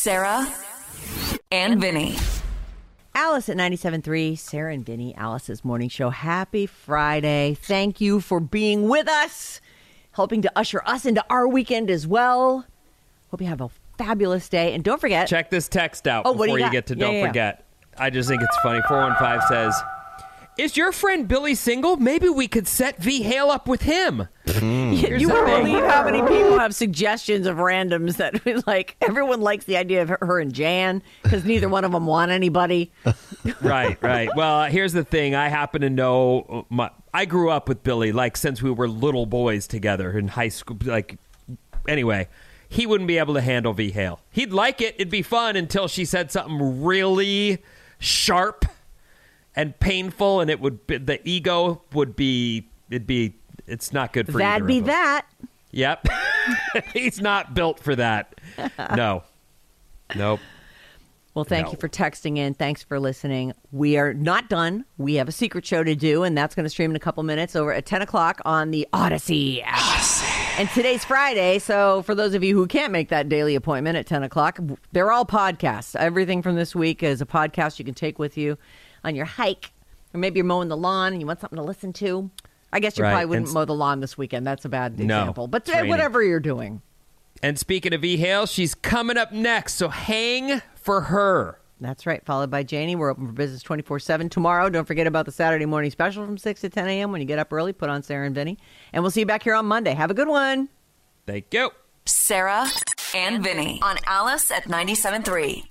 Sarah and Vinny. Alice at 97.3, Sarah and Vinny, Alice's morning show. Happy Friday. Thank you for being with us, helping to usher us into our weekend as well. Hope you have a fabulous day. And don't forget, Check this text out Oh, before you you, get to Yeah, don't yeah, yeah. forget. I just think it's funny. 415 says, Is your friend Billy single? Maybe we could set V Hale up with him. Mm-hmm. you the won't believe how many people have suggestions of randoms that like everyone likes the idea of her- her and Jan because neither one of them want anybody. right, right. Well, uh, here's the thing. I happen to know uh, my. I grew up with Billy like since we were little boys together in high school. Like, anyway, he wouldn't be able to handle V Hale. He'd like it. It'd be fun until she said something really sharp and painful, and it would be, the ego would be. It'd be. It's not good for That'd be that. Yep. He's not built for that. No. Nope. Well, thank No. you for texting in. Thanks for listening. We are not done. We have a secret show to do, and that's going to stream in a couple minutes over at 10 o'clock on the Audacy app. And today's Friday, so for those of you who can't make that daily appointment at 10 o'clock, they're all podcasts. Everything from this week is a podcast you can take with you on your hike, or maybe you're mowing the lawn and you want something to listen to. I guess you Right, probably wouldn't s- mow the lawn this weekend. That's a bad No, example. but it's raining. whatever you're doing. And speaking of E Hale, she's coming up next, so hang for her. That's right. Followed by Janie. We're open for business 24 7 tomorrow. Don't forget about the Saturday morning special from 6 to 10 a.m. When you get up early, put on Sarah and Vinny. And we'll see you back here on Monday. Have a good one. Thank you. Sarah and Vinny on Alice at 97.3.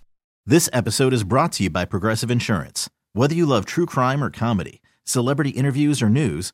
This episode is brought to you by Progressive Insurance. Whether you love true crime or comedy, celebrity interviews or news,